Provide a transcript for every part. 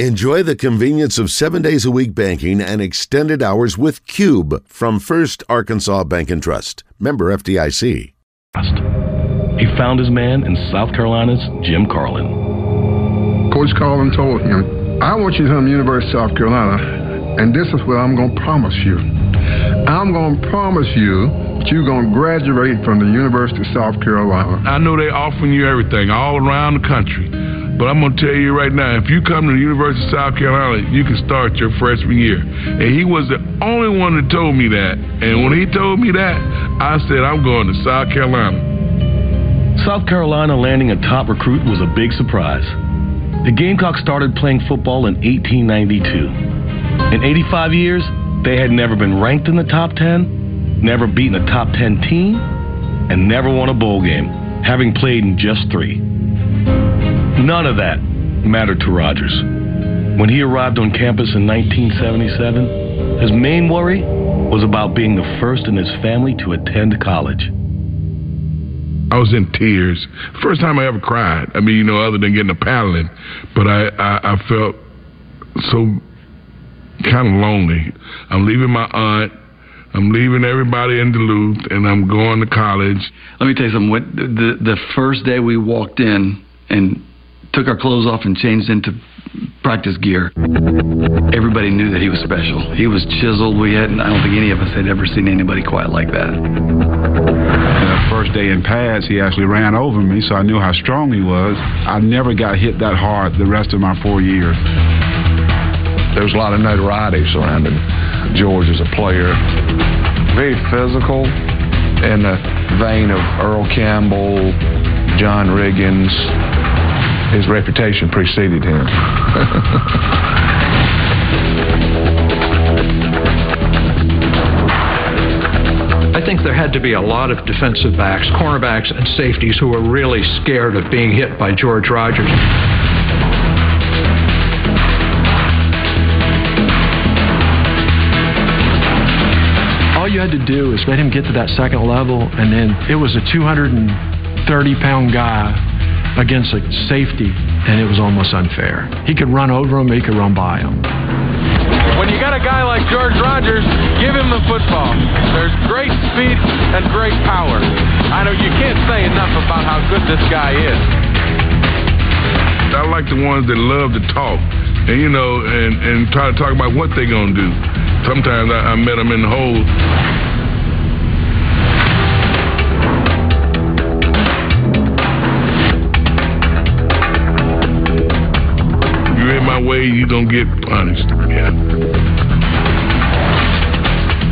Enjoy the convenience of seven days a week banking and extended hours with Cube from First Arkansas Bank and Trust. Member FDIC. He found his man in South Carolina's Jim Carlen. Coach Carlen told him, I want you to come to the University of South Carolina, and this is what I'm going to promise you. I'm going to promise you that you're going to graduate from the University of South Carolina. I know they're offering you everything all around the country. But I'm going to tell you right now, if you come to the University of South Carolina, you can start your freshman year. And he was the only one that told me that. And when he told me that, I said, I'm going to South Carolina. South Carolina landing a top recruit was a big surprise. The Gamecocks started playing football in 1892. In 85 years, they had never been ranked in the top 10, never beaten a top 10 team, and never won a bowl game, having played in just three. None of that mattered to Rogers. When he arrived on campus in 1977, his main worry was about being the first in his family to attend college. I was in tears. First time I ever cried. I mean, you know, other than getting a paddling, but I, I, I felt so kind of lonely. I'm leaving my aunt. I'm leaving everybody in Duluth, and I'm going to college. Let me tell you something. What, the the first day we walked in and took our clothes off and changed into practice gear. Everybody knew that he was special. He was chiseled. We hadn't, I don't think any of us had ever seen anybody quite like that. The first day in pads, he actually ran over me, so I knew how strong he was. I never got hit that hard the rest of my four years. There was a lot of notoriety surrounding George as a player. Very physical, in the vein of Earl Campbell, John Riggins, his reputation preceded him. I think there had to be a lot of defensive backs, cornerbacks, and safeties who were really scared of being hit by George Rogers. All you had to do is let him get to that second level, and then it was a 230 pound guy against a safety, and it was almost unfair. He could run over him, he could run by him. When you got a guy like George Rogers, give him the football. There's great speed and great power. I know you can't say enough about how good this guy is. I like the ones that love to talk and you know, and, and try to talk about what they're gonna do. Sometimes I, I met them in the hole. If you're way, you gonna get punished. Yeah.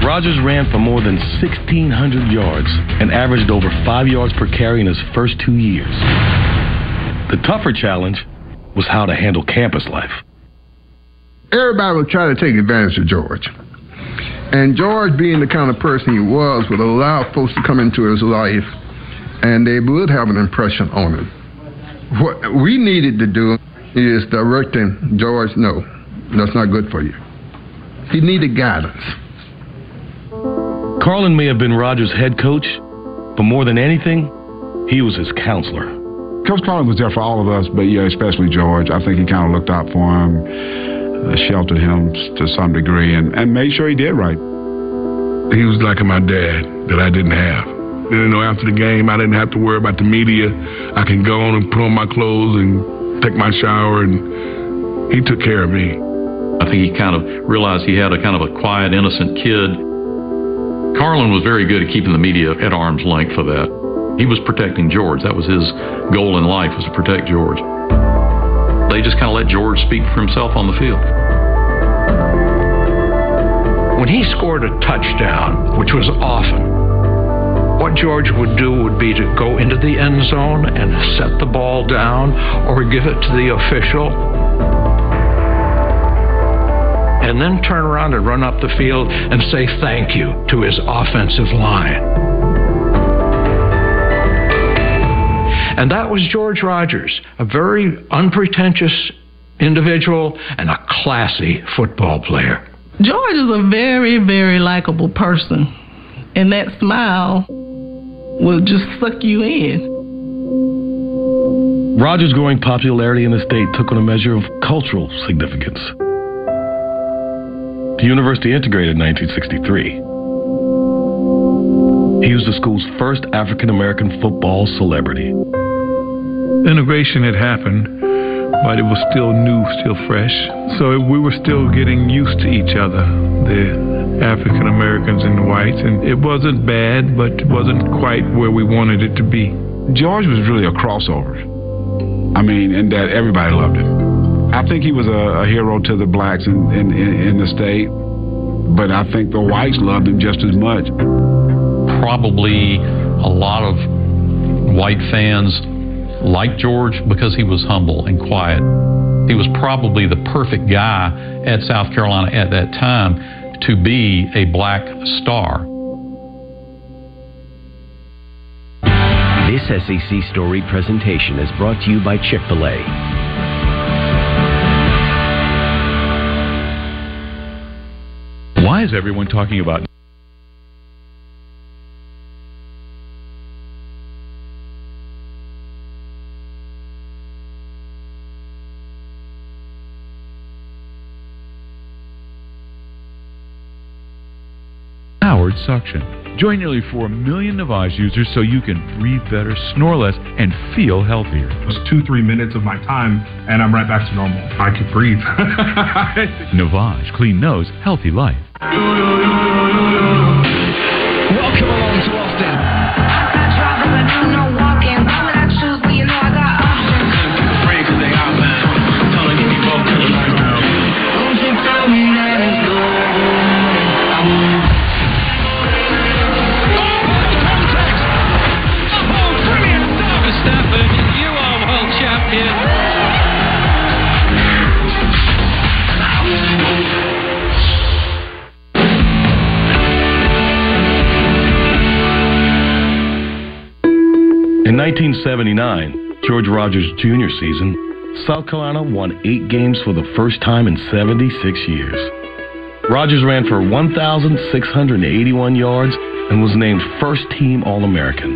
Rogers ran for more than 1,600 yards and averaged over five yards per carry in his first two years. The tougher challenge was how to handle campus life. Everybody was trying to take advantage of George. And George, being the kind of person he was, would allow folks to come into his life and they would have an impression on him. What we needed to do is directing George, no, that's not good for you. He needed guidance. Carlen may have been Rogers' head coach, but more than anything, he was his counselor. Coach Carlen was there for all of us, but yeah, especially George. I think he kind of looked out for him, uh, sheltered him to some degree, and, and made sure he did right. He was like my dad that I didn't have. You know, after the game, I didn't have to worry about the media. I can go on and put on my clothes and take my shower, and he took care of me. I think he kind of realized he had a kind of a quiet, innocent kid. Carlen was very good at keeping the media at arm's length for that. He was protecting George. That was his goal in life was to protect George. They just kind of let George speak for himself on the field. When he scored a touchdown, which was often, what George would do would be to go into the end zone and set the ball down or give it to the official and then turn around and run up the field and say thank you to his offensive line. And that was George Rogers, a very unpretentious individual and a classy football player. George is a very, very likable person, and that smile will just suck you in. Rogers' growing popularity in the state took on a measure of cultural significance. The university integrated in 1963. He was the school's first African American football celebrity. Integration had happened, but it was still new, still fresh. So we were still getting used to each other, the African Americans and the whites. And it wasn't bad, but it wasn't quite where we wanted it to be. George was really a crossover. I mean, in that everybody loved him. I think he was a, a hero to the blacks in, in, in the state, but I think the whites loved him just as much. Probably a lot of white fans liked George because he was humble and quiet. He was probably the perfect guy at South Carolina at that time to be a black star. This SEC Story presentation is brought to you by Chick fil A. Why is everyone talking about Suction? Join nearly 4 million Navage users so you can breathe better, snore less, and feel healthier. It's two, three minutes of my time, and I'm right back to normal. I can breathe. Navage, clean nose, healthy life. 1979, George Rogers' junior season, South Carolina won eight games for the first time in 76 years. Rogers ran for 1,681 yards and was named first team All American.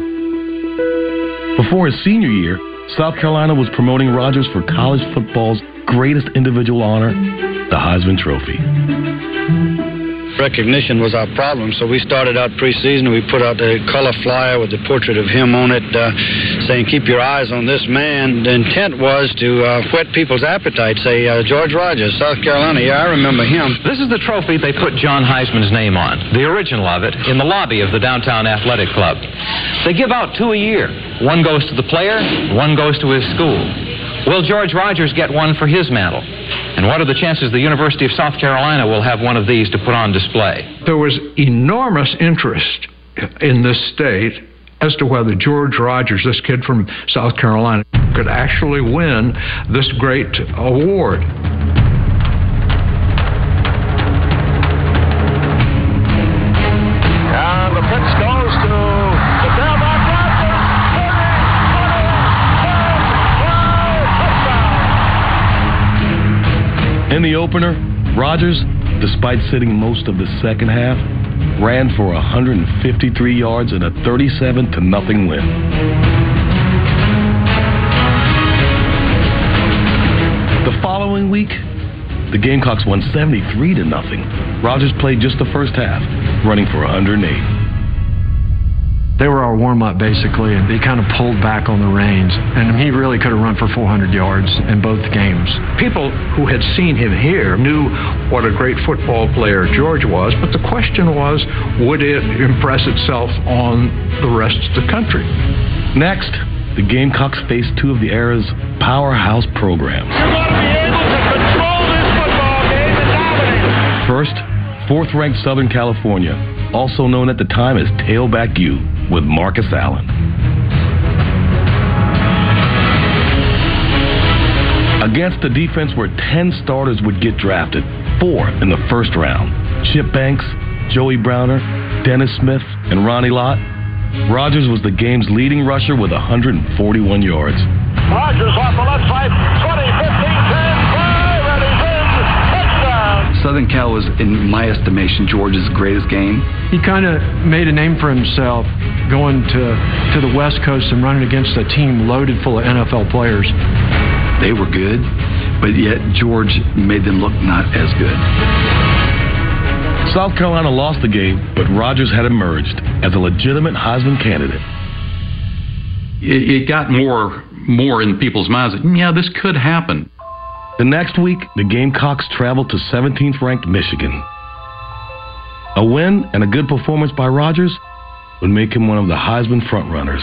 Before his senior year, South Carolina was promoting Rogers for college football's greatest individual honor, the Heisman Trophy. Recognition was our problem, so we started out preseason. We put out a color flyer with the portrait of him on it, uh, saying, Keep your eyes on this man. The intent was to uh, whet people's appetite, say, uh, George Rogers, South Carolina. Yeah, I remember him. This is the trophy they put John Heisman's name on, the original of it, in the lobby of the Downtown Athletic Club. They give out two a year. One goes to the player, one goes to his school. Will George Rogers get one for his mantle? And what are the chances the University of South Carolina will have one of these to put on display? There was enormous interest in this state as to whether George Rogers, this kid from South Carolina, could actually win this great award. In the opener, Rogers, despite sitting most of the second half, ran for 153 yards in a 37 to nothing win. The following week, the Gamecocks won 73 to nothing. Rogers played just the first half, running for 108. They were our warm up basically, and they kind of pulled back on the reins. And he really could have run for 400 yards in both games. People who had seen him here knew what a great football player George was, but the question was would it impress itself on the rest of the country? Next, the Gamecocks faced two of the era's powerhouse programs. First, fourth ranked Southern California, also known at the time as Tailback U, with Marcus Allen. Against a defense where 10 starters would get drafted, four in the first round Chip Banks, Joey Browner, Dennis Smith, and Ronnie Lott. Rogers was the game's leading rusher with 141 yards. Rogers off the left side, 20, 15, Southern Cal was, in my estimation, George's greatest game. He kind of made a name for himself going to, to the West Coast and running against a team loaded full of NFL players. They were good, but yet George made them look not as good. South Carolina lost the game, but Rogers had emerged as a legitimate Heisman candidate. It, it got more more in people's minds that yeah, this could happen. The next week, the Gamecocks traveled to 17th ranked Michigan. A win and a good performance by Rogers would make him one of the Heisman frontrunners.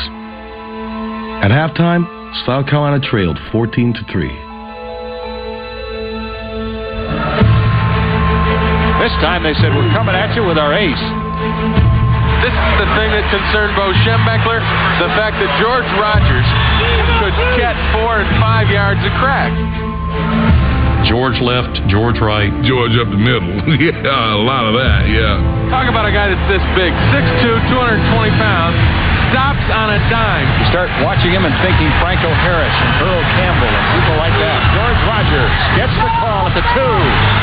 At halftime, South Carolina trailed 14 to 3. This time they said, We're coming at you with our ace. This is the thing that concerned Bo Schembechler, the fact that George Rogers could catch four and five yards of crack. George left, George right. George up the middle. yeah, a lot of that, yeah. Talk about a guy that's this big 6'2, 220 pounds, stops on a dime. You start watching him and thinking Franco Harris and Earl Campbell and people like that. George Rogers gets the call at the two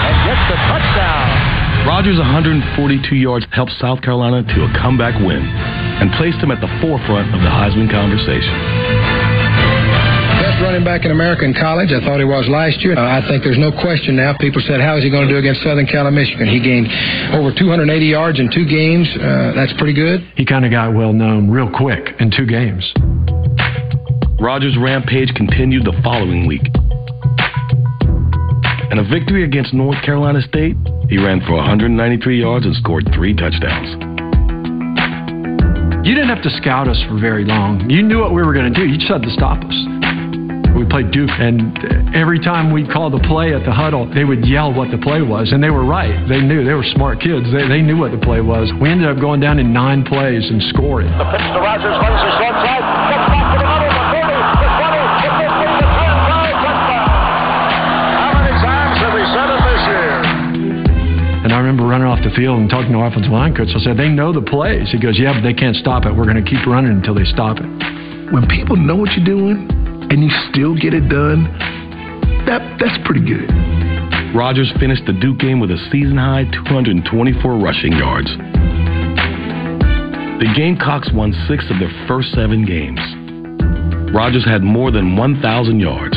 and gets the touchdown. Rogers' 142 yards helped South Carolina to a comeback win and placed him at the forefront of the Heisman conversation. Best running back in American college. I thought he was last year. Uh, I think there's no question now. People said, how is he going to do against Southern Cal and Michigan? He gained over 280 yards in two games. Uh, that's pretty good. He kind of got well known real quick in two games. Rogers' rampage continued the following week. In a victory against North Carolina State, he ran for 193 yards and scored three touchdowns. You didn't have to scout us for very long. You knew what we were going to do. You just had to stop us. We played Duke, and every time we'd call the play at the huddle, they would yell what the play was, and they were right. They knew. They were smart kids. They, they knew what the play was. We ended up going down in nine plays and scoring. The pitch to Rogers runs his left side, gets back to the middle, the 40, the 20, the 15, the 10, 5, touchdown. How many times have we said it this year? And I remember running off the field and talking to our offensive line coach. I said, they know the plays. He goes, yeah, but they can't stop it. We're going to keep running until they stop it. When people know what you're doing and you still get it done, that that's pretty good. Rogers finished the Duke game with a season high 224 rushing yards. The Gamecocks won six of their first seven games. Rogers had more than 1,000 yards,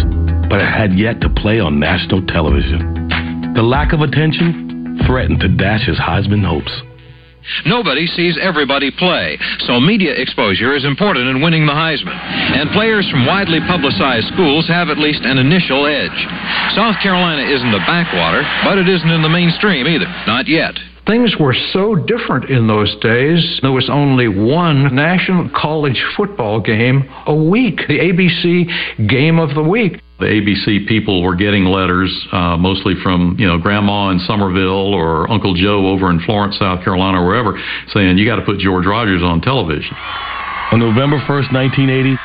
but had yet to play on national television. The lack of attention threatened to dash his Heisman hopes. Nobody sees everybody play, so media exposure is important in winning the Heisman. And players from widely publicized schools have at least an initial edge. South Carolina isn't a backwater, but it isn't in the mainstream either. Not yet. Things were so different in those days. There was only one national college football game a week, the ABC Game of the Week. The ABC people were getting letters, uh, mostly from you know Grandma in Somerville or Uncle Joe over in Florence, South Carolina, or wherever, saying you got to put George Rogers on television. On November 1st, 1980,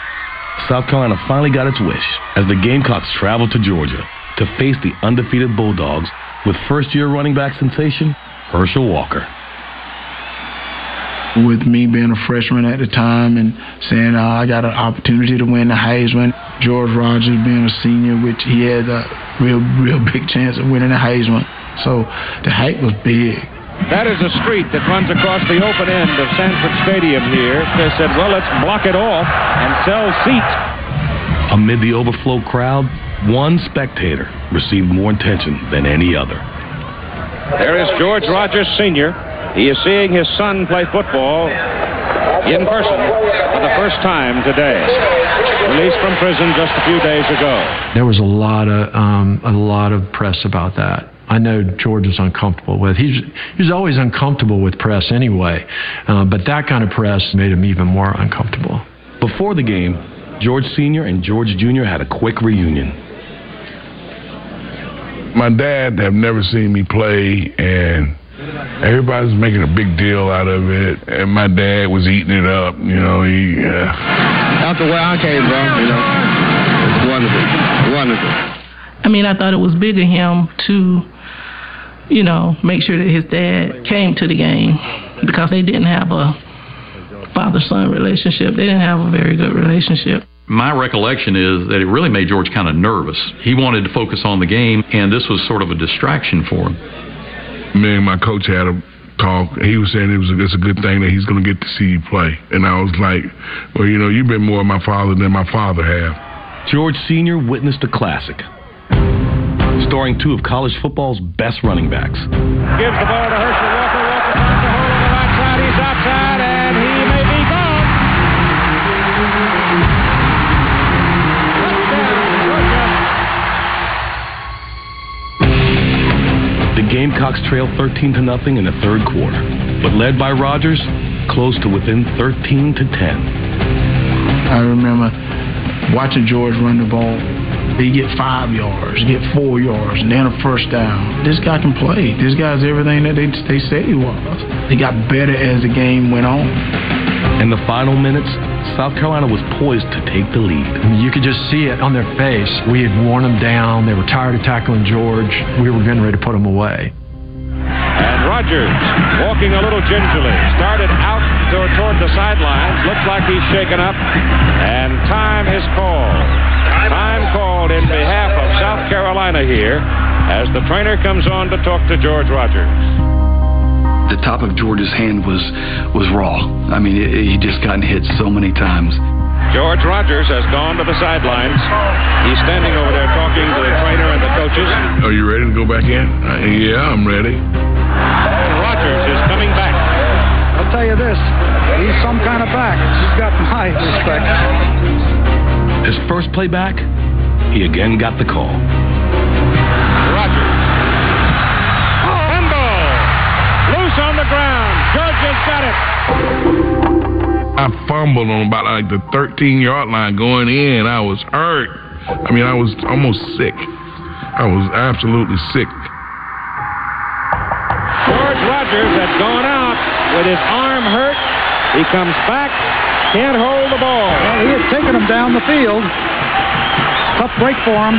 South Carolina finally got its wish as the Gamecocks traveled to Georgia to face the undefeated Bulldogs with first-year running back sensation Herschel Walker. With me being a freshman at the time and saying uh, I got an opportunity to win the Heisman, George Rogers being a senior, which he had a real, real big chance of winning the Heisman. So the hype was big. That is a street that runs across the open end of Sanford Stadium here. They said, well, let's block it off and sell seats. Amid the overflow crowd, one spectator received more attention than any other. There is George Rogers Sr. He is seeing his son play football in person for the first time today. Released from prison just a few days ago. There was a lot of um, a lot of press about that. I know George was uncomfortable with. He's he's always uncomfortable with press anyway, uh, but that kind of press made him even more uncomfortable. Before the game, George Sr. and George Jr. had a quick reunion. My dad have never seen me play, and everybody's making a big deal out of it. And my dad was eating it up. You know, he. Uh, Out the way I came from, you know, it's wonderful, wonderful. I mean, I thought it was big of him to, you know, make sure that his dad came to the game because they didn't have a father son relationship. They didn't have a very good relationship. My recollection is that it really made George kind of nervous. He wanted to focus on the game, and this was sort of a distraction for him. Me and my coach had a talk. He was saying it was a, it's a good thing that he's going to get to see you play. And I was like, well, you know, you've been more my father than my father have. George Sr. witnessed a classic, starring two of college football's best running backs. Gives the ball to Herschel Walker. Walker finds the hole on the right side. He's outside, and The Gamecocks trailed 13 to nothing in the third quarter, but led by Rogers, close to within 13 to 10. I remember watching George run the ball. He get five yards, get four yards, and then a first down. This guy can play. This guy's everything that they they said he was. He got better as the game went on. In the final minutes, South Carolina was poised to take the lead. I mean, you could just see it on their face. We had worn them down. They were tired of tackling George. We were getting ready to put them away. And Rogers, walking a little gingerly, started out toward, toward the sidelines. Looks like he's shaken up. And time is called. Time called in behalf of South Carolina here as the trainer comes on to talk to George Rogers. The top of George's hand was was raw. I mean, it, he just gotten hit so many times. George Rogers has gone to the sidelines. He's standing over there talking to the trainer and the coaches. Are you ready to go back in? Uh, yeah, I'm ready. Rogers is coming back. I'll tell you this, he's some kind of back. He's got my respect. His first play back, he again got the call. Ground. Georgia's got it. I fumbled on about like the 13 yard line going in. I was hurt. I mean, I was almost sick. I was absolutely sick. George Rogers had gone out with his arm hurt. He comes back, can't hold the ball. Well, he had taken him down the field. Tough break for him.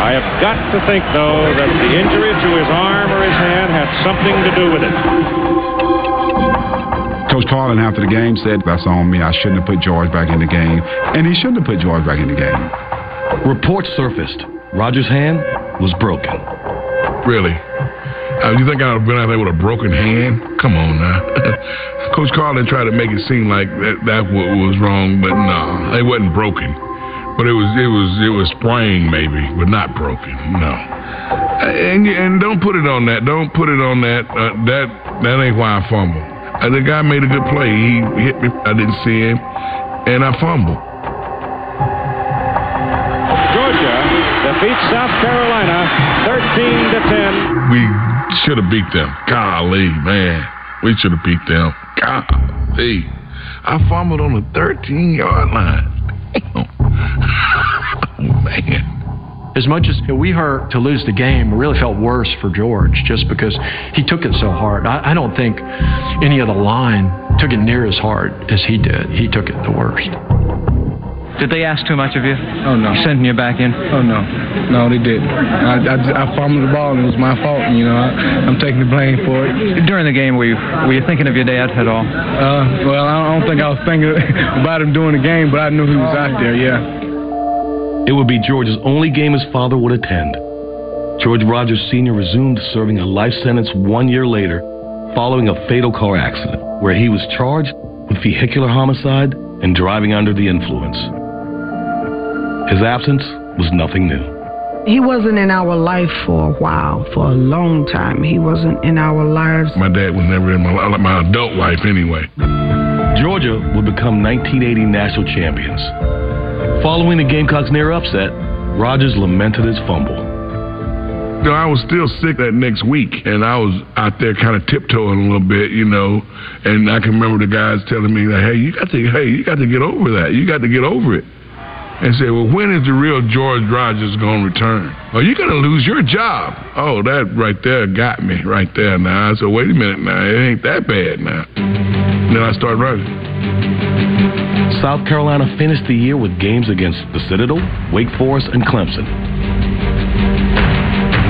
I have got to think, though, that the injury to his arm or his hand had something to do with it. Coach Carlen after the game said, That's on me. I shouldn't have put George back in the game. And he shouldn't have put George back in the game. Reports surfaced. Rogers' hand was broken. Really? Uh, you think I'd have been out there with a broken hand? Come on now. Coach Carlen tried to make it seem like that, that wa- was wrong, but no, it wasn't broken. But it was it was it was sprained maybe, but not broken. No. And and don't put it on that. Don't put it on that. Uh, that that ain't why I fumbled. Uh, the guy made a good play. He hit me. I didn't see him, and I fumbled. Georgia defeats South Carolina 13 to 10. We should have beat them. Golly, man. We should have beat them. Golly. I fumbled on the 13 yard line. Oh, man. As much as we hurt to lose the game, we really felt worse for George just because he took it so hard. I, I don't think any of the line took it near as hard as he did. He took it the worst. Did they ask too much of you? Oh, no. Sending you back in? Oh, no. No, they didn't. I, I, I fumbled the ball and it was my fault. You know, I, I'm taking the blame for it. During the game, were you, were you thinking of your dad at all? Uh, well, I don't think I was thinking about him during the game, but I knew he was out there, yeah. It would be George's only game his father would attend. George Rogers Sr. resumed serving a life sentence one year later following a fatal car accident where he was charged with vehicular homicide and driving under the influence. His absence was nothing new. He wasn't in our life for a while, for a long time. He wasn't in our lives. My dad was never in my, my adult life anyway. Georgia would become 1980 national champions. Following the Gamecocks' near upset, Rogers lamented his fumble. I was still sick that next week, and I was out there kind of tiptoeing a little bit, you know. And I can remember the guys telling me, "Hey, you got to, hey, you got to get over that. You got to get over it." And say, "Well, when is the real George Rogers going to return? Are you going to lose your job?" Oh, that right there got me right there. Now I said, "Wait a minute, now it ain't that bad now." And then I started running. South Carolina finished the year with games against the Citadel, Wake Forest, and Clemson.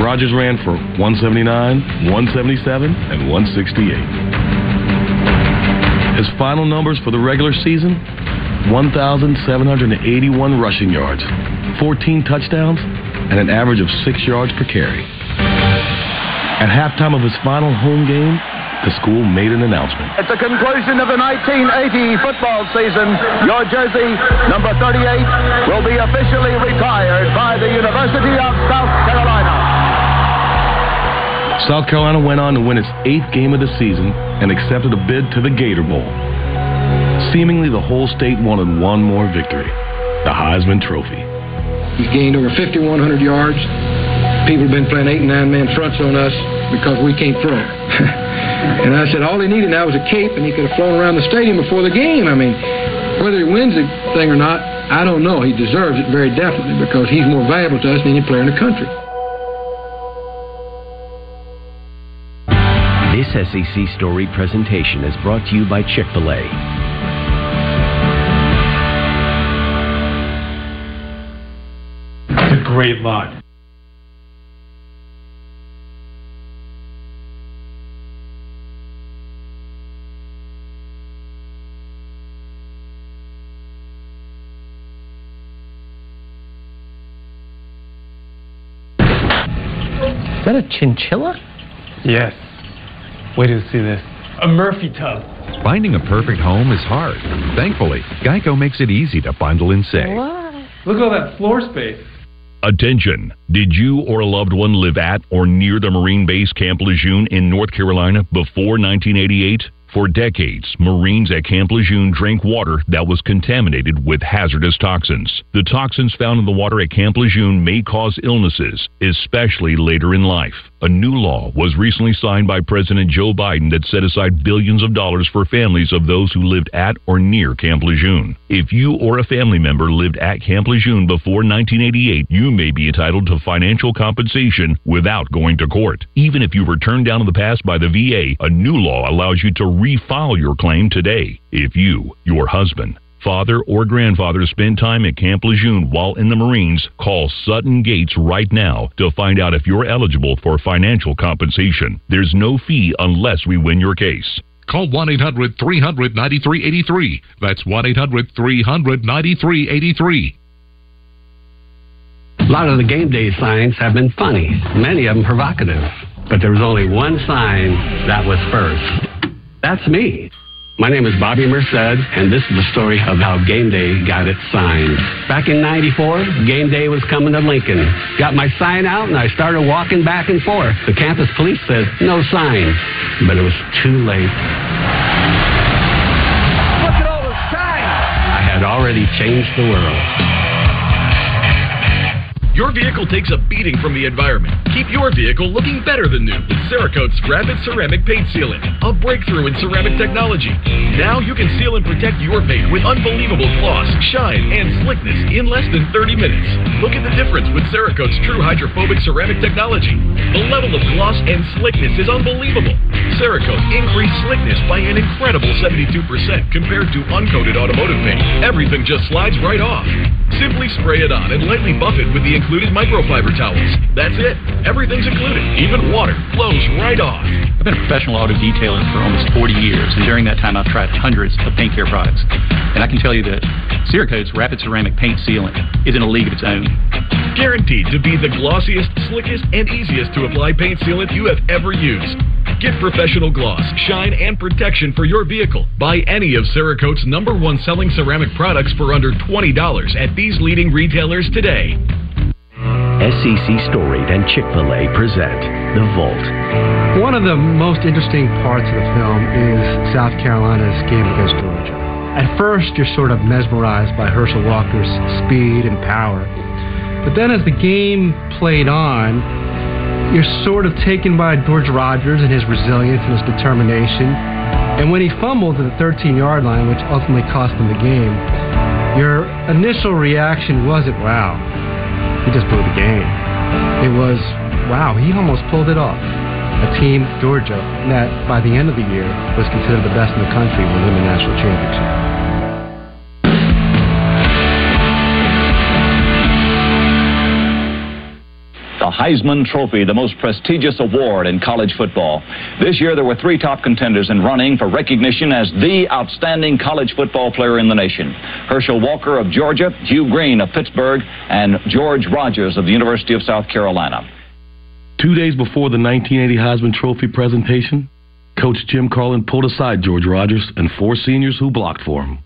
Rogers ran for 179, 177, and 168. His final numbers for the regular season 1,781 rushing yards, 14 touchdowns, and an average of 6 yards per carry. At halftime of his final home game, the school made an announcement. At the conclusion of the 1980 football season, your jersey, number 38, will be officially retired by the University of South Carolina. South Carolina went on to win its eighth game of the season and accepted a bid to the Gator Bowl. Seemingly, the whole state wanted one more victory the Heisman Trophy. He's gained over 5,100 yards. People have been playing eight and nine man fronts on us because we can't throw. and I said all he needed now was a cape, and he could have flown around the stadium before the game. I mean, whether he wins the thing or not, I don't know. He deserves it very definitely because he's more valuable to us than any player in the country. This SEC Story presentation is brought to you by Chick fil A. It's a great lot. A chinchilla? Yes. Wait to see this. A Murphy tub. Finding a perfect home is hard. Thankfully, Geico makes it easy to bundle and save. What? Look at all that floor space. Attention! Did you or a loved one live at or near the Marine base Camp Lejeune in North Carolina before 1988? For decades, Marines at Camp Lejeune drank water that was contaminated with hazardous toxins. The toxins found in the water at Camp Lejeune may cause illnesses, especially later in life. A new law was recently signed by President Joe Biden that set aside billions of dollars for families of those who lived at or near Camp Lejeune. If you or a family member lived at Camp Lejeune before 1988, you may be entitled to financial compensation without going to court. Even if you were turned down in the past by the VA, a new law allows you to refile your claim today. If you, your husband, father, or grandfather spend time at Camp Lejeune while in the Marines, call Sutton Gates right now to find out if you're eligible for financial compensation. There's no fee unless we win your case. Call 1 800 300 9383. That's 1 800 300 9383. A lot of the game day signs have been funny, many of them provocative. But there was only one sign that was first. That's me. My name is Bobby Merced, and this is the story of how Game Day got its sign. Back in 94, Game Day was coming to Lincoln. Got my sign out, and I started walking back and forth. The campus police said, no sign. But it was too late. Look at all the signs! I had already changed the world. Your vehicle takes a beating from the environment. Keep your vehicle looking better than new with Cerakote's Rapid Ceramic Paint Sealant, a breakthrough in ceramic technology. Now you can seal and protect your paint with unbelievable gloss, shine, and slickness in less than 30 minutes. Look at the difference with Cerakote's true hydrophobic ceramic technology. The level of gloss and slickness is unbelievable. Cerakote increased slickness by an incredible 72% compared to uncoated automotive paint. Everything just slides right off. Simply spray it on and lightly buff it with the included microfiber towels. That's it. Everything's included. Even water flows right off. I've been a professional auto detailer for almost 40 years, and during that time, I've tried hundreds of paint care products. And I can tell you that Cerakote's Rapid Ceramic Paint Sealant is in a league of its own. Guaranteed to be the glossiest, slickest, and easiest to apply paint sealant you have ever used. Get professional gloss, shine, and protection for your vehicle. Buy any of Cerakote's number one selling ceramic products for under $20 at these leading retailers today. SEC Storied and Chick fil A present The Vault. One of the most interesting parts of the film is South Carolina's game against Georgia. At first, you're sort of mesmerized by Herschel Walker's speed and power. But then as the game played on, you're sort of taken by George Rogers and his resilience and his determination. And when he fumbled at the 13 yard line, which ultimately cost them the game, your initial reaction wasn't, wow, he just blew the game. It was, wow, he almost pulled it off. A team, Georgia, that by the end of the year was considered the best in the country will win the national championship. The Heisman Trophy, the most prestigious award in college football. This year, there were three top contenders in running for recognition as the outstanding college football player in the nation Herschel Walker of Georgia, Hugh Green of Pittsburgh, and George Rogers of the University of South Carolina. Two days before the 1980 Heisman Trophy presentation, Coach Jim Carlen pulled aside George Rogers and four seniors who blocked for him.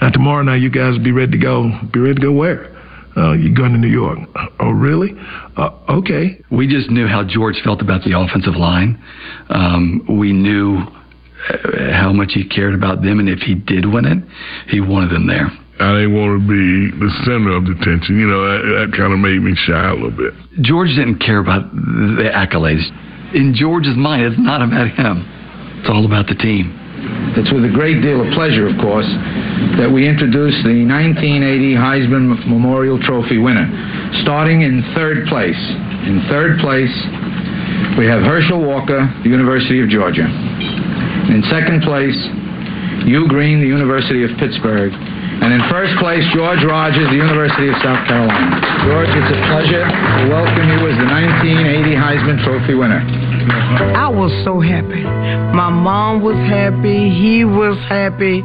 Now tomorrow night, you guys be ready to go. Be ready to go where? Uh, you're going to New York. Oh, really? Uh, okay. We just knew how George felt about the offensive line. Um, we knew uh, how much he cared about them, and if he did win it, he wanted them there. I didn't want to be the center of the attention. You know, that, that kind of made me shy a little bit. George didn't care about the accolades. In George's mind, it's not about him. It's all about the team. It's with a great deal of pleasure, of course, that we introduce the 1980 Heisman Memorial Trophy winner. Starting in third place. In third place, we have Herschel Walker, the University of Georgia. In second place, Hugh Green, the University of Pittsburgh. And in first place, George Rogers, the University of South Carolina. George, it's a pleasure to welcome you as the 1980 Heisman Trophy winner. I was so happy. My mom was happy. He was happy.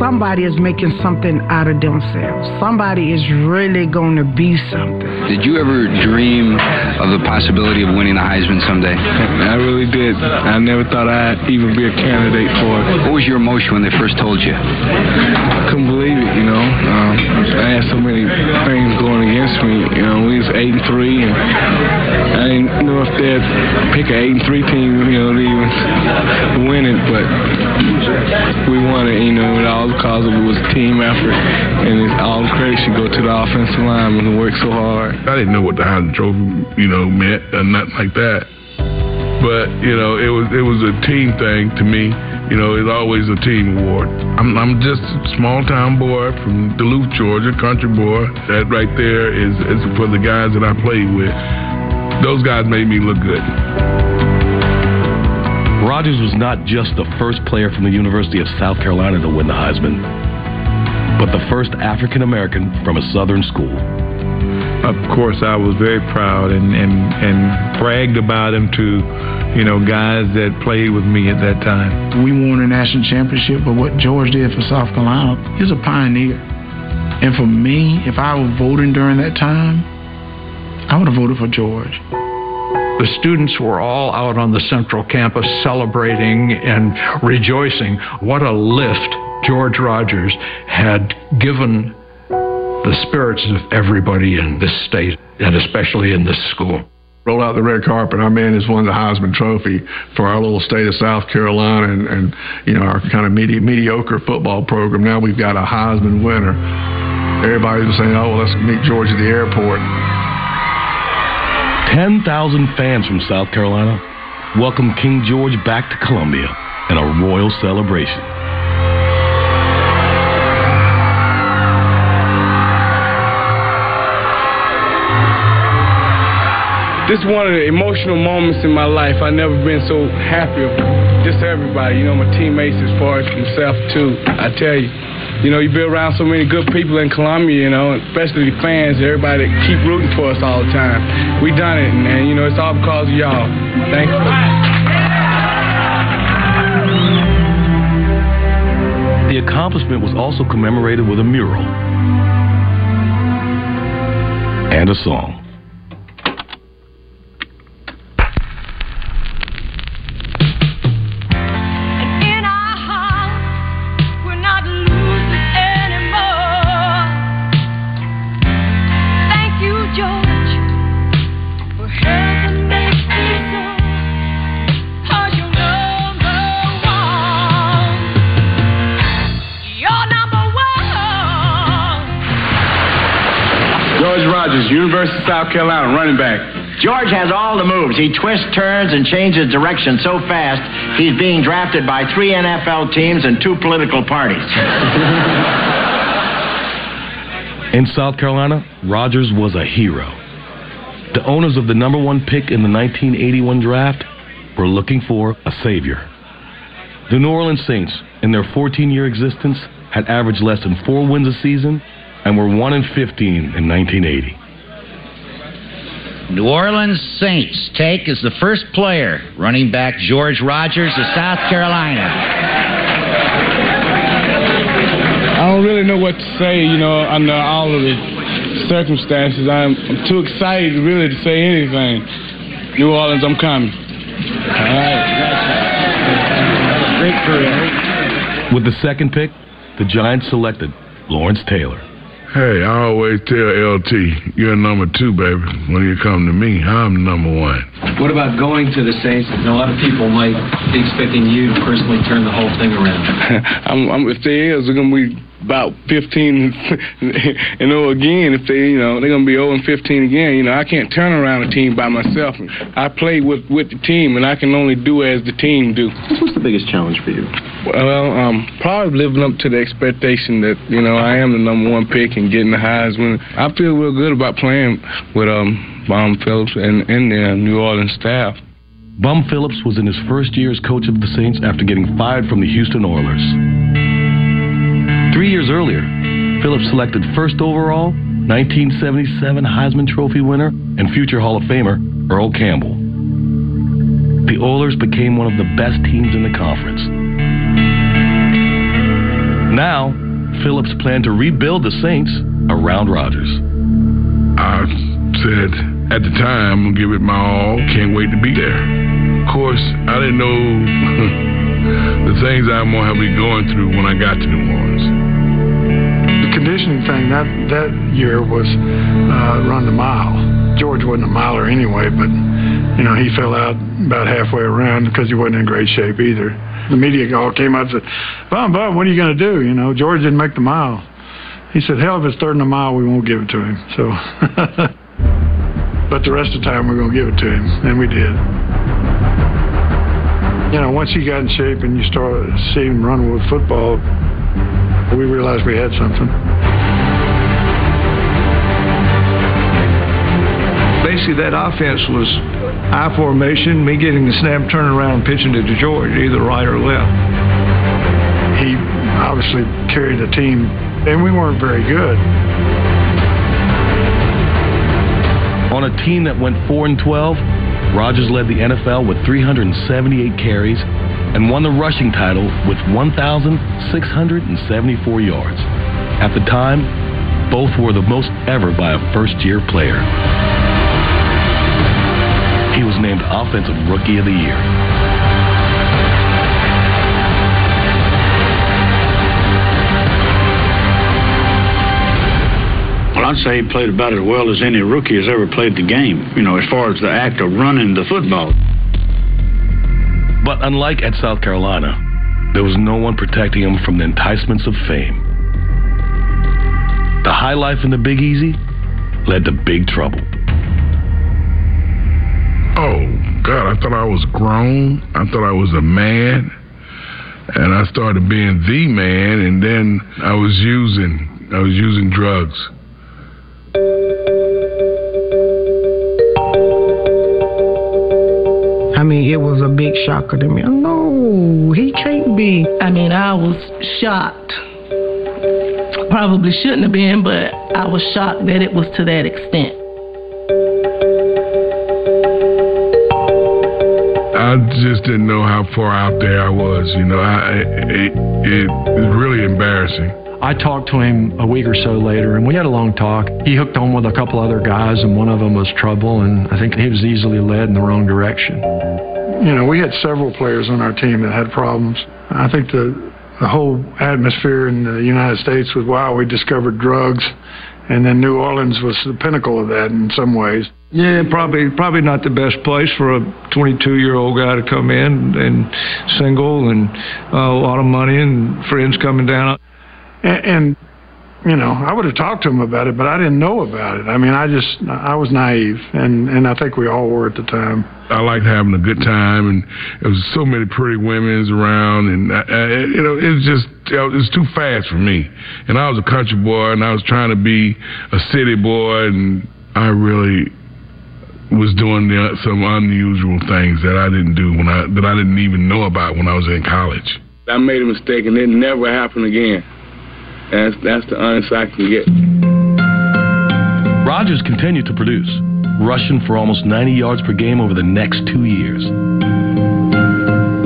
Somebody is making something out of themselves. Somebody is really going to be something. Did you ever dream of the possibility of winning the Heisman someday? I really did. I never thought I'd even be a candidate for it. What was your emotion when they first told you? I Couldn't believe it, you know. Um, I had so many things going against me. You know, we was eight and three, and I didn't know if they'd pick an eight and three team, you know, to even win it. But we won it, you know, all because it was a team effort, and it's, all credit should go to the offensive linemen who worked so hard. I didn't know what the Heisman Trophy, you know, meant or nothing like that. But you know, it was it was a team thing to me. You know, it's always a team award. I'm I'm just a small town boy from Duluth, Georgia, country boy. That right there is is for the guys that I played with. Those guys made me look good. Rogers was not just the first player from the University of South Carolina to win the Heisman, but the first African American from a Southern school. Of course, I was very proud and, and, and bragged about him to, you know, guys that played with me at that time. We won a national championship, but what George did for South Carolina, he's a pioneer. And for me, if I were voting during that time, I would have voted for George. The students were all out on the central campus celebrating and rejoicing. What a lift George Rogers had given the spirits of everybody in this state, and especially in this school. Roll out the red carpet. Our man has won the Heisman Trophy for our little state of South Carolina and, and you know, our kind of medi- mediocre football program. Now we've got a Heisman winner. Everybody was saying, oh, well, let's meet George at the airport. 10,000 fans from South Carolina welcomed King George back to Columbia in a royal celebration. This is one of the emotional moments in my life. I've never been so happy just everybody, you know, my teammates as far as myself too. I tell you, you know, you be around so many good people in Columbia, you know, especially the fans, everybody that keep rooting for us all the time. We done it, and you know, it's all because of y'all. Thank you. The accomplishment was also commemorated with a mural and a song. South Carolina, running back. George has all the moves. He twists, turns, and changes direction so fast, he's being drafted by three NFL teams and two political parties. In South Carolina, Rogers was a hero. The owners of the number one pick in the 1981 draft were looking for a savior. The New Orleans Saints, in their 14 year existence, had averaged less than four wins a season and were 1 in 15 in 1980. New Orleans Saints take as the first player running back George Rogers of South Carolina. I don't really know what to say, you know, under all of the circumstances, I'm, I'm too excited really to say anything. New Orleans, I'm coming. All right. Great career. With the second pick, the Giants selected Lawrence Taylor. Hey, I always tell LT, you're number two, baby. When you come to me, I'm number one. What about going to the Saints? You a lot of people might be expecting you to personally turn the whole thing around. I'm, I'm, if there is, they're gonna be about 15 and 0 again. If they, you know, they're gonna be 0 and 15 again. You know, I can't turn around a team by myself. I play with with the team, and I can only do as the team do. What's the biggest challenge for you? Well, um, probably living up to the expectation that you know I am the number one pick and getting the Heisman. I feel real good about playing with um, Bum Phillips and, and the New Orleans staff. Bum Phillips was in his first year as coach of the Saints after getting fired from the Houston Oilers. Three years earlier, Phillips selected first overall, 1977 Heisman Trophy winner, and future Hall of Famer Earl Campbell. The Oilers became one of the best teams in the conference. Now, Phillips planned to rebuild the Saints around Rogers. I said at the time, I'm gonna give it my all. Can't wait to be there. Of course, I didn't know the things I'm gonna be going through when I got to New Orleans. The conditioning thing that that year was uh, run the mile. George wasn't a miler anyway, but you know he fell out about halfway around because he wasn't in great shape either. The media all came out and said, "Bum, Bum, what are you going to do?" You know, George didn't make the mile. He said, "Hell, if it's third in the mile, we won't give it to him." So, but the rest of the time we're going to give it to him, and we did. You know, once he got in shape and you start seeing him run with football, we realized we had something. Basically, that offense was I formation, me getting the snap, turning around, pitching it to George, either right or left. He obviously carried the team, and we weren't very good. On a team that went 4 and 12, Rogers led the NFL with 378 carries and won the rushing title with 1,674 yards. At the time, both were the most ever by a first year player. He was named Offensive Rookie of the Year. I'd say he played about as well as any rookie has ever played the game, you know, as far as the act of running the football. But unlike at South Carolina, there was no one protecting him from the enticements of fame. The high life in the Big Easy led to big trouble. Oh, God, I thought I was grown. I thought I was a man. And I started being the man, and then I was using, I was using drugs. I mean, it was a big shocker to me. No, he can't be. I mean, I was shocked. Probably shouldn't have been, but I was shocked that it was to that extent. I just didn't know how far out there I was. You know, I, it, it, it was really embarrassing. I talked to him a week or so later, and we had a long talk. He hooked on with a couple other guys, and one of them was trouble, and I think he was easily led in the wrong direction. You know, we had several players on our team that had problems. I think the the whole atmosphere in the United States was wow, we discovered drugs, and then New Orleans was the pinnacle of that in some ways. Yeah, probably probably not the best place for a 22 year old guy to come in and single and uh, a lot of money and friends coming down. And, and you know, I would have talked to him about it, but I didn't know about it. I mean, I just I was naive, and and I think we all were at the time. I liked having a good time, and there was so many pretty women's around, and uh, you know, it was just you it was too fast for me. And I was a country boy, and I was trying to be a city boy, and I really was doing the, some unusual things that I didn't do when I that I didn't even know about when I was in college. I made a mistake, and it never happened again. That's that's the honest I can get. Rogers continued to produce, rushing for almost 90 yards per game over the next two years.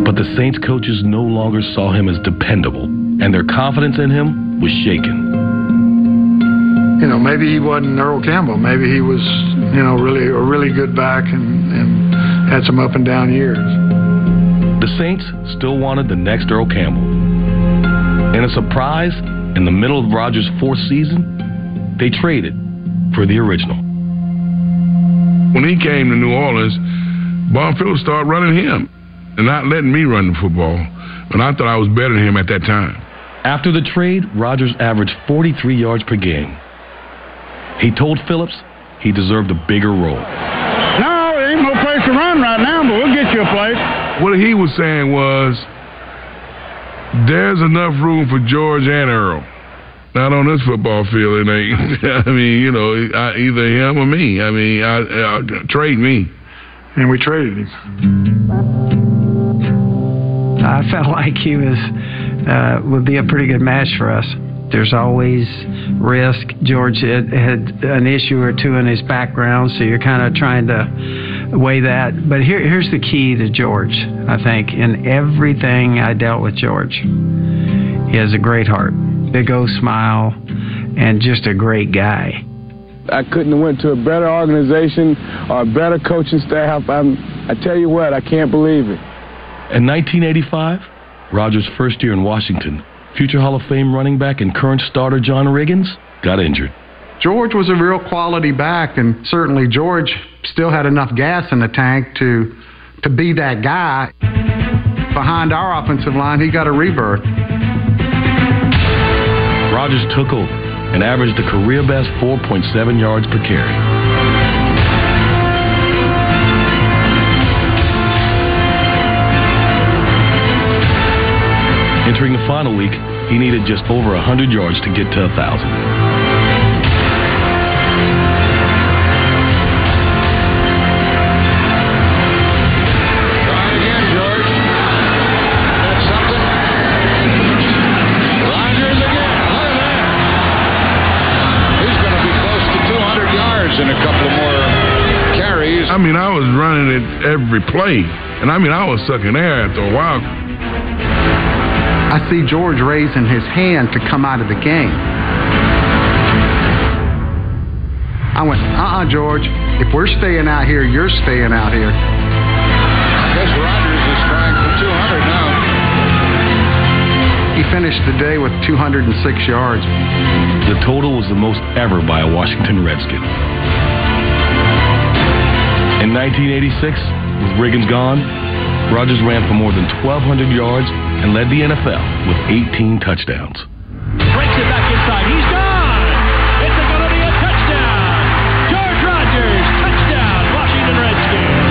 But the Saints coaches no longer saw him as dependable, and their confidence in him was shaken. you know, maybe he wasn't Earl Campbell. Maybe he was, you know, really a really good back and, and had some up and down years. The Saints still wanted the next Earl Campbell. In a surprise, in the middle of Rogers' fourth season, they traded for the original. When he came to New Orleans, Bob Phillips started running him and not letting me run the football. And I thought I was better than him at that time. After the trade, Rogers averaged 43 yards per game. He told Phillips he deserved a bigger role. No, there ain't no place to run right now, but we'll get you a place. What he was saying was, there's enough room for George and Earl. Not on this football field, it ain't. I mean, you know, either him or me. I mean, I, I, trade me. And we traded him. I felt like he was uh, would be a pretty good match for us. There's always risk. George had, had an issue or two in his background, so you're kind of trying to weigh that. But here, here's the key to George, I think. In everything I dealt with George, he has a great heart, big old smile, and just a great guy. I couldn't have went to a better organization or a better coaching staff. I'm, I tell you what, I can't believe it. In 1985, Rogers' first year in Washington, future Hall of Fame running back and current starter John Riggins got injured. George was a real quality back, and certainly George still had enough gas in the tank to to be that guy. Behind our offensive line, he got a rebirth. Rogers took over and averaged a career best 4.7 yards per carry. Entering the final week, he needed just over 100 yards to get to 1,000. It every play. And I mean, I was sucking air after a while. I see George raising his hand to come out of the game. I went, uh uh George, if we're staying out here, you're staying out here. I guess Rogers is trying for 200 now. He finished the day with 206 yards. The total was the most ever by a Washington Redskin. In 1986, with Riggins gone, Rogers ran for more than 1,200 yards and led the NFL with 18 touchdowns. Breaks it back inside. He's gone. It's going to be a touchdown. George Rogers, touchdown, Washington Redskins.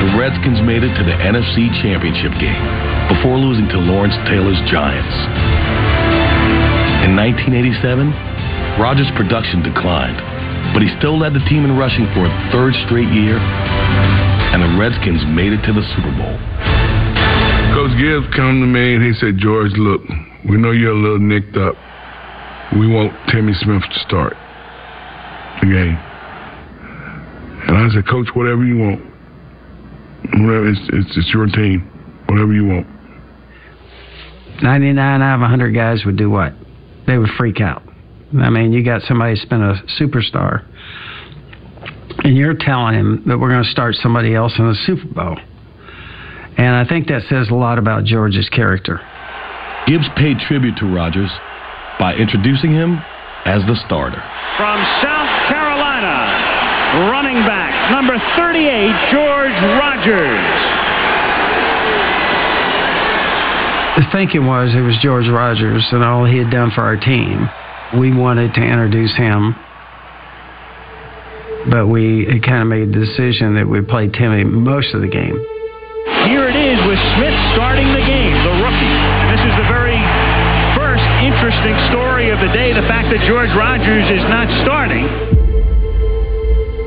The Redskins made it to the NFC Championship game before losing to Lawrence Taylor's Giants. In 1987, Rogers' production declined, but he still led the team in rushing for a third straight year, and the Redskins made it to the Super Bowl. Coach Gibbs come to me and he said, George, look, we know you're a little nicked up. We want Timmy Smith to start the game. And I said, Coach, whatever you want. Whatever, it's, it's, it's your team. Whatever you want. 99 out of 100 guys would do what? They would freak out. I mean, you got somebody who's been a superstar, and you're telling him that we're going to start somebody else in the Super Bowl. And I think that says a lot about George's character. Gibbs paid tribute to Rogers by introducing him as the starter. From South Carolina, running back, number 38, George Rogers. The thinking was it was George Rogers and all he had done for our team. We wanted to introduce him, but we kind of made the decision that we played Timmy most of the game. Here it is with Smith starting the game, the rookie. And this is the very first interesting story of the day the fact that George Rogers is not starting.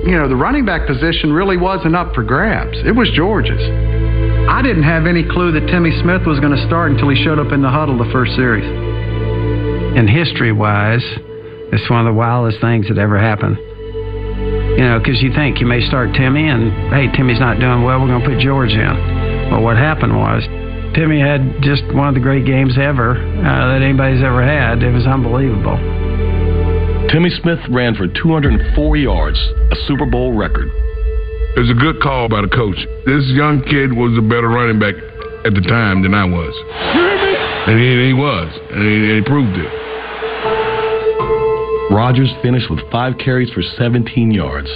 You know, the running back position really wasn't up for grabs, it was George's. I didn't have any clue that Timmy Smith was going to start until he showed up in the huddle the first series. And history wise, it's one of the wildest things that ever happened. You know, because you think you may start Timmy, and hey, Timmy's not doing well, we're going to put George in. Well, what happened was Timmy had just one of the great games ever uh, that anybody's ever had. It was unbelievable. Timmy Smith ran for 204 yards, a Super Bowl record. It was a good call by the coach. This young kid was a better running back at the time than I was. And he, he was, and he, he proved it. Rogers finished with five carries for 17 yards.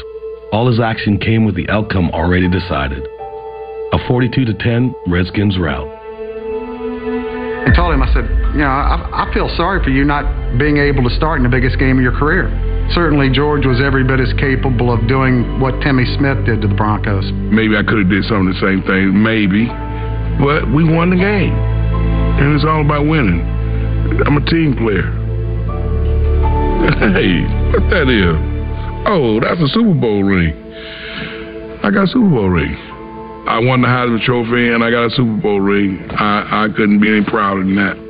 All his action came with the outcome already decided. A 42 to 10 Redskins rout. I told him, I said, you know, I, I feel sorry for you not being able to start in the biggest game of your career. Certainly, George was every bit as capable of doing what Timmy Smith did to the Broncos. Maybe I could have did some of the same thing, maybe, but we won the game, and it's all about winning. I'm a team player. Hey, what that is? Oh, that's a Super Bowl ring. I got a Super Bowl ring. I won the Heisman Trophy and I got a Super Bowl ring. I, I couldn't be any prouder than that.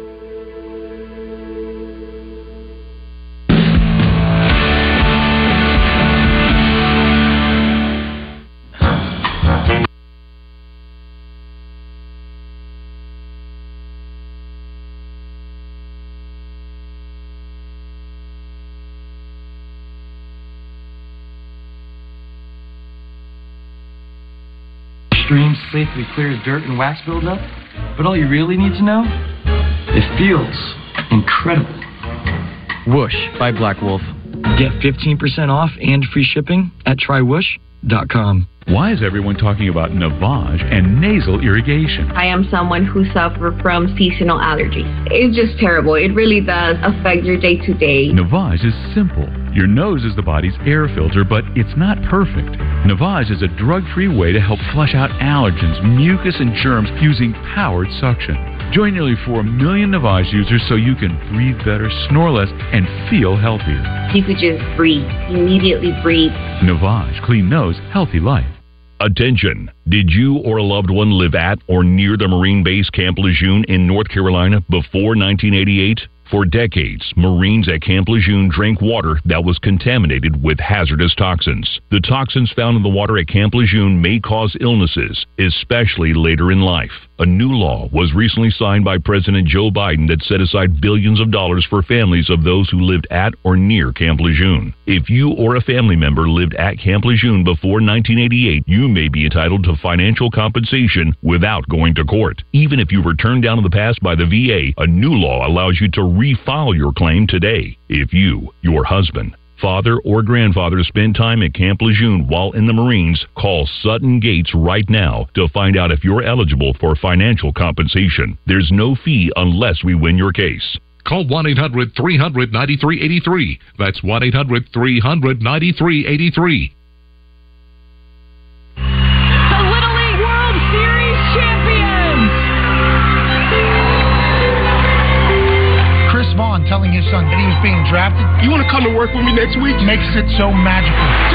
Stream safely clears dirt and wax buildup. But all you really need to know, it feels incredible. Whoosh by Black Wolf. Get 15% off and free shipping at trywhoosh.com. Why is everyone talking about Navage and nasal irrigation? I am someone who suffers from seasonal allergies. It's just terrible. It really does affect your day to day. Navage is simple. Your nose is the body's air filter, but it's not perfect. Navage is a drug free way to help flush out allergens, mucus, and germs using powered suction. Join nearly 4 million Navage users so you can breathe better, snore less, and feel healthier. You could just breathe, immediately breathe. Navage, clean nose, healthy life. Attention! Did you or a loved one live at or near the Marine base Camp Lejeune in North Carolina before 1988? For decades, Marines at Camp Lejeune drank water that was contaminated with hazardous toxins. The toxins found in the water at Camp Lejeune may cause illnesses, especially later in life. A new law was recently signed by President Joe Biden that set aside billions of dollars for families of those who lived at or near Camp Lejeune. If you or a family member lived at Camp Lejeune before 1988, you may be entitled to financial compensation without going to court. Even if you were turned down in the past by the VA, a new law allows you to refile your claim today. If you, your husband, father, or grandfather spend time at Camp Lejeune while in the Marines, call Sutton Gates right now to find out if you're eligible for financial compensation. There's no fee unless we win your case. Call 1 800 300 9383. That's 1 800 300 9383. Son that he was being drafted. You want to come to work with me next week? Makes it so magical.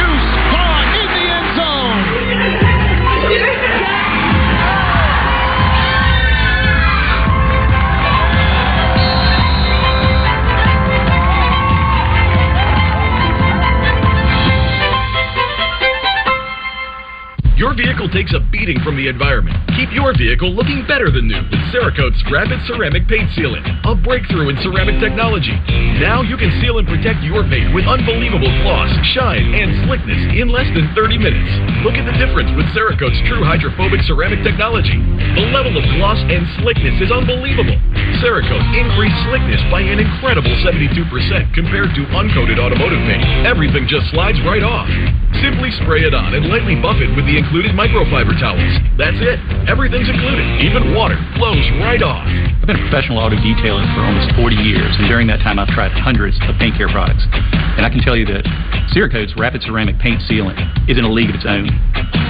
Your vehicle takes a beating from the environment. Keep your vehicle looking better than new with Cerakote's Rapid Ceramic Paint Sealant, a breakthrough in ceramic technology. Now you can seal and protect your paint with unbelievable gloss, shine, and slickness in less than 30 minutes. Look at the difference with Cerakote's true hydrophobic ceramic technology. The level of gloss and slickness is unbelievable. Cerakote increased slickness by an incredible 72% compared to uncoated automotive paint. Everything just slides right off. Simply spray it on and lightly buff it with the included microfiber towels. That's it. Everything's included. Even water flows right off. I've been a professional auto detailer for almost 40 years, and during that time, I've tried hundreds of paint care products. And I can tell you that Cerakote's Rapid Ceramic Paint Sealant is in a league of its own.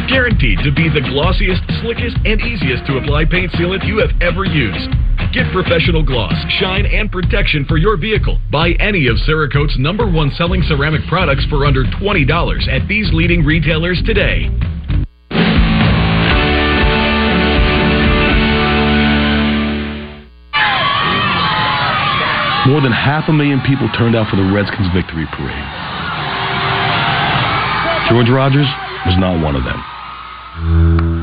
Guaranteed to be the glossiest, slickest, and easiest to apply paint sealant you have ever used. Get professional gloss, shine, and protection for your vehicle. Buy any of Cerakote's number one selling ceramic products for under $20 at these leading retailers today. More than half a million people turned out for the Redskins victory parade. George Rogers was not one of them.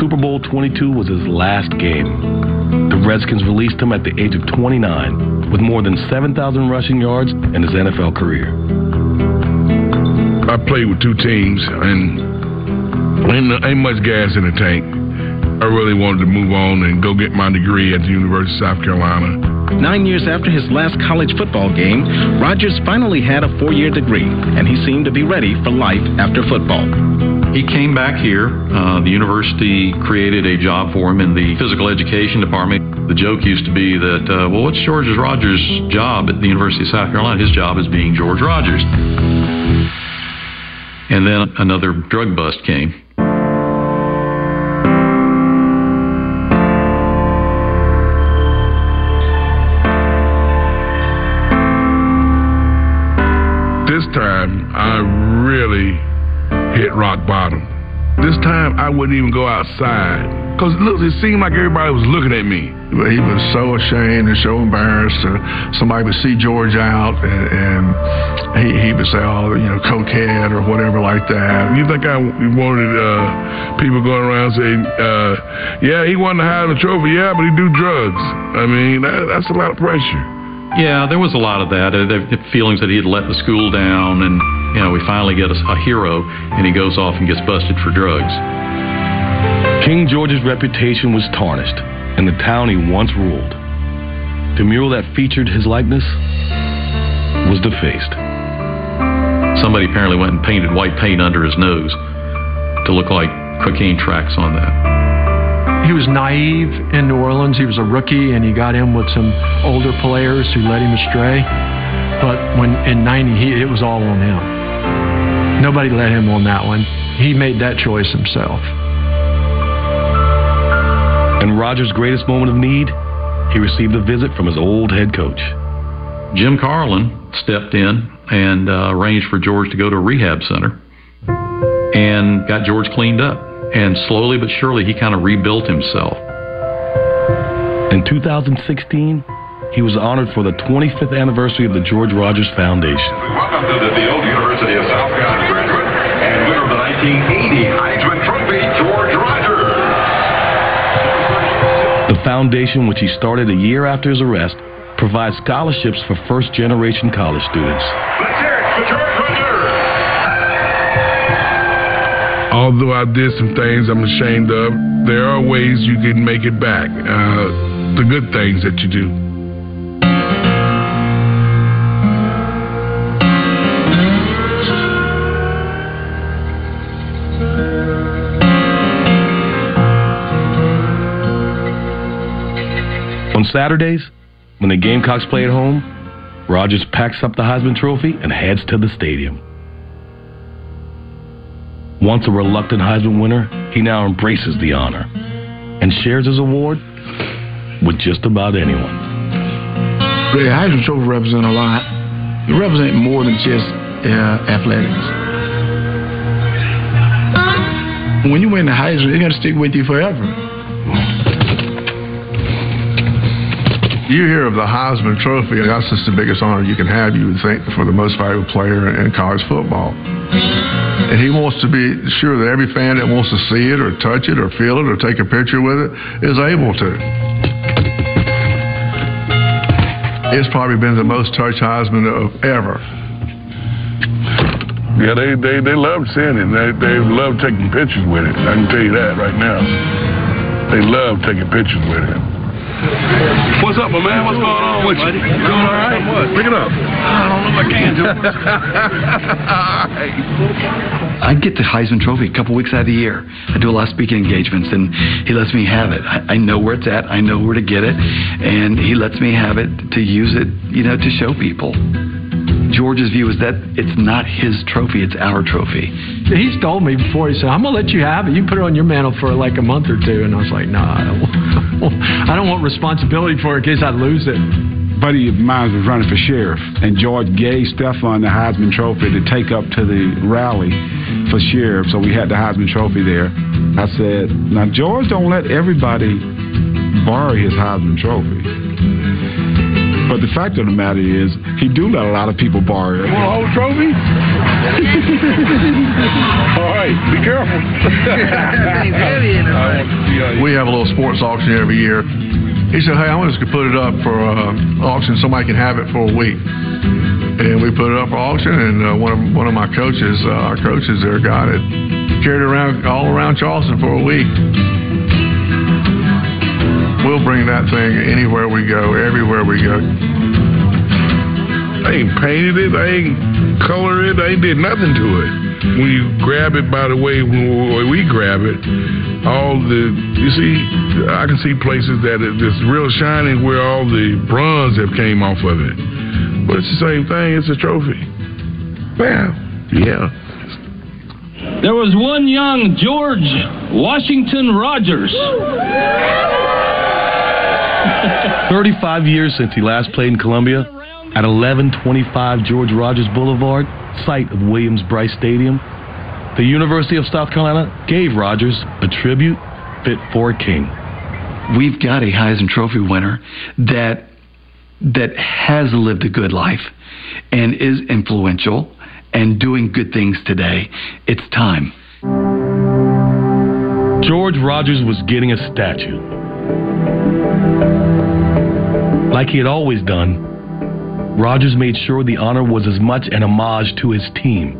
Super Bowl 22 was his last game. The Redskins released him at the age of 29 with more than 7,000 rushing yards in his NFL career. I played with two teams, and ain't, ain't much gas in the tank. I really wanted to move on and go get my degree at the University of South Carolina. Nine years after his last college football game, Rogers finally had a four year degree, and he seemed to be ready for life after football. He came back here. Uh, the university created a job for him in the physical education department. The joke used to be that, uh, well, what's George Rogers' job at the University of South Carolina? His job is being George Rogers. And then another drug bust came. I really hit rock bottom. This time, I wouldn't even go outside. Because look, it seemed like everybody was looking at me. But he was so ashamed and so embarrassed. Uh, somebody would see George out, and, and he, he would say, "Oh, you know, cokehead or whatever like that." You think I wanted uh, people going around saying, uh, "Yeah, he won the Heisman Trophy. Yeah, but he do drugs." I mean, that, that's a lot of pressure. Yeah, there was a lot of that. Uh, the feelings that he had let the school down, and you know, we finally get a, a hero, and he goes off and gets busted for drugs. King George's reputation was tarnished, and the town he once ruled. The mural that featured his likeness was defaced. Somebody apparently went and painted white paint under his nose to look like cocaine tracks on that. He was naive in New Orleans. He was a rookie, and he got in with some older players who led him astray. But when in '90, he, it was all on him. Nobody let him on that one. He made that choice himself. In Rogers' greatest moment of need, he received a visit from his old head coach. Jim Carlen stepped in and uh, arranged for George to go to a rehab center and got George cleaned up. And slowly but surely, he kind of rebuilt himself. In 2016, he was honored for the 25th anniversary of the George Rogers Foundation. Welcome to the field, University of South Carolina graduate and winner of the 1980 Heisman Trophy, George Rogers. The foundation, which he started a year after his arrest, provides scholarships for first generation college students. Let's hear it for George Rogers. Although I did some things I'm ashamed of, there are ways you can make it back. Uh, the good things that you do. On Saturdays, when the Gamecocks play at home, Rogers packs up the Heisman Trophy and heads to the stadium. Once a reluctant Heisman winner, he now embraces the honor and shares his award with just about anyone. The Heisman Trophy represents a lot. It represents more than just uh, athletics. When you win the Heisman, it's going to stick with you forever. You hear of the Heisman Trophy, and that's just the biggest honor you can have, you would think, for the most valuable player in college football. And he wants to be sure that every fan that wants to see it or touch it or feel it or take a picture with it is able to. It's probably been the most touched Heisman of ever. Yeah, they, they, they love seeing it. They, they love taking pictures with it. I can tell you that right now. They love taking pictures with it. What's up, my man? What's going on with you? You doing all right? Pick it up. I don't know if I can do I get the Heisman Trophy a couple weeks out of the year. I do a lot of speaking engagements, and he lets me have it. I, I know where it's at. I know where to get it, and he lets me have it to use it, you know, to show people. George's view is that it's not his trophy; it's our trophy. He's told me before. He said, "I'm gonna let you have it. You put it on your mantle for like a month or two. And I was like, "No, nah, I don't. Want, I don't want responsibility for it in case I lose it." buddy of mine was running for sheriff, and George gave Stefan the Heisman Trophy to take up to the rally for sheriff. So we had the Heisman Trophy there. I said, "Now George, don't let everybody borrow his Heisman Trophy." But the fact of the matter is, he do let a lot of people borrow it. Want to hold a trophy? All right, be careful. we have a little sports auction every year. He said, "Hey, I want us to put it up for uh, auction. Somebody can have it for a week." And we put it up for auction. And uh, one of one of my coaches, uh, our coaches there, got it, carried it around all around Charleston for a week. We'll bring that thing anywhere we go, everywhere we go. I ain't painted it. I ain't colored it. Ain't did nothing to it. When you grab it by the way we grab it, all the you see, I can see places that it, it's real shiny where all the bronze have came off of it. But it's the same thing. It's a trophy. Bam. Yeah. There was one young George Washington Rogers. 35 years since he last played in Columbia, at 1125 George Rogers Boulevard, site of Williams Brice Stadium, the University of South Carolina gave Rogers a tribute fit for a king. We've got a Heisman Trophy winner that that has lived a good life and is influential and doing good things today. It's time. George Rogers was getting a statue. Like he had always done, Rogers made sure the honor was as much an homage to his team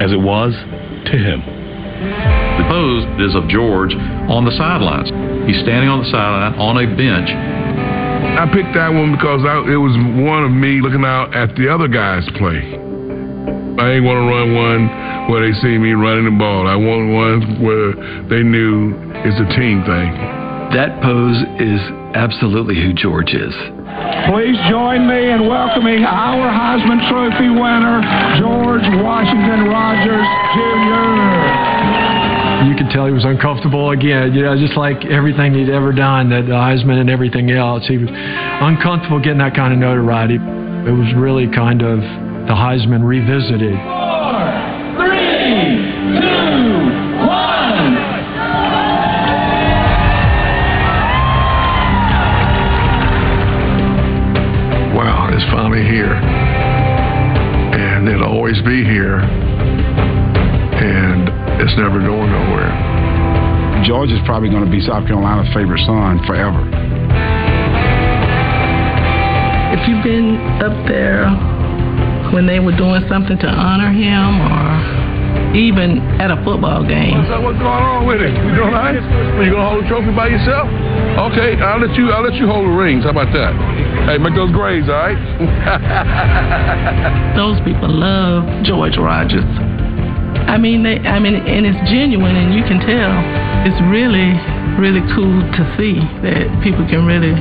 as it was to him. The pose is of George on the sidelines. He's standing on the sideline on a bench. I picked that one because I, it was one of me looking out at the other guys play. I ain't want to run one where they see me running the ball. I want one where they knew it's a team thing. That pose is absolutely who George is. Please join me in welcoming our Heisman Trophy winner, George Washington Rogers Jr. You could tell he was uncomfortable again, you know, just like everything he'd ever done, that the Heisman and everything else. He was uncomfortable getting that kind of notoriety. It was really kind of the Heisman revisited. Four, three, always be here. And it's never going nowhere. George is probably going to be South Carolina's favorite son forever. If you've been up there when they were doing something to honor him or even at a football game. What's going on with it? You doing all right? You gonna hold the trophy by yourself? Okay, I'll let you. I'll let you hold the rings. How about that? Hey, make those grades, all right? Those people love George Rogers. I mean, they, I mean, and it's genuine, and you can tell. It's really, really cool to see that people can really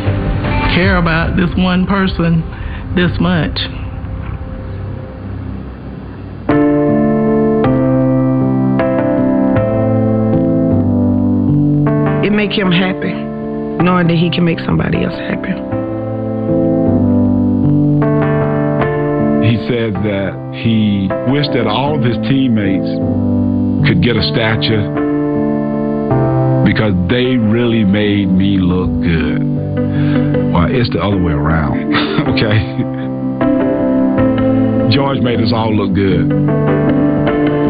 care about this one person this much. It make him happy, knowing that he can make somebody else happy. He said that he wished that all of his teammates could get a statue because they really made me look good. Well, it's the other way around, okay? George made us all look good.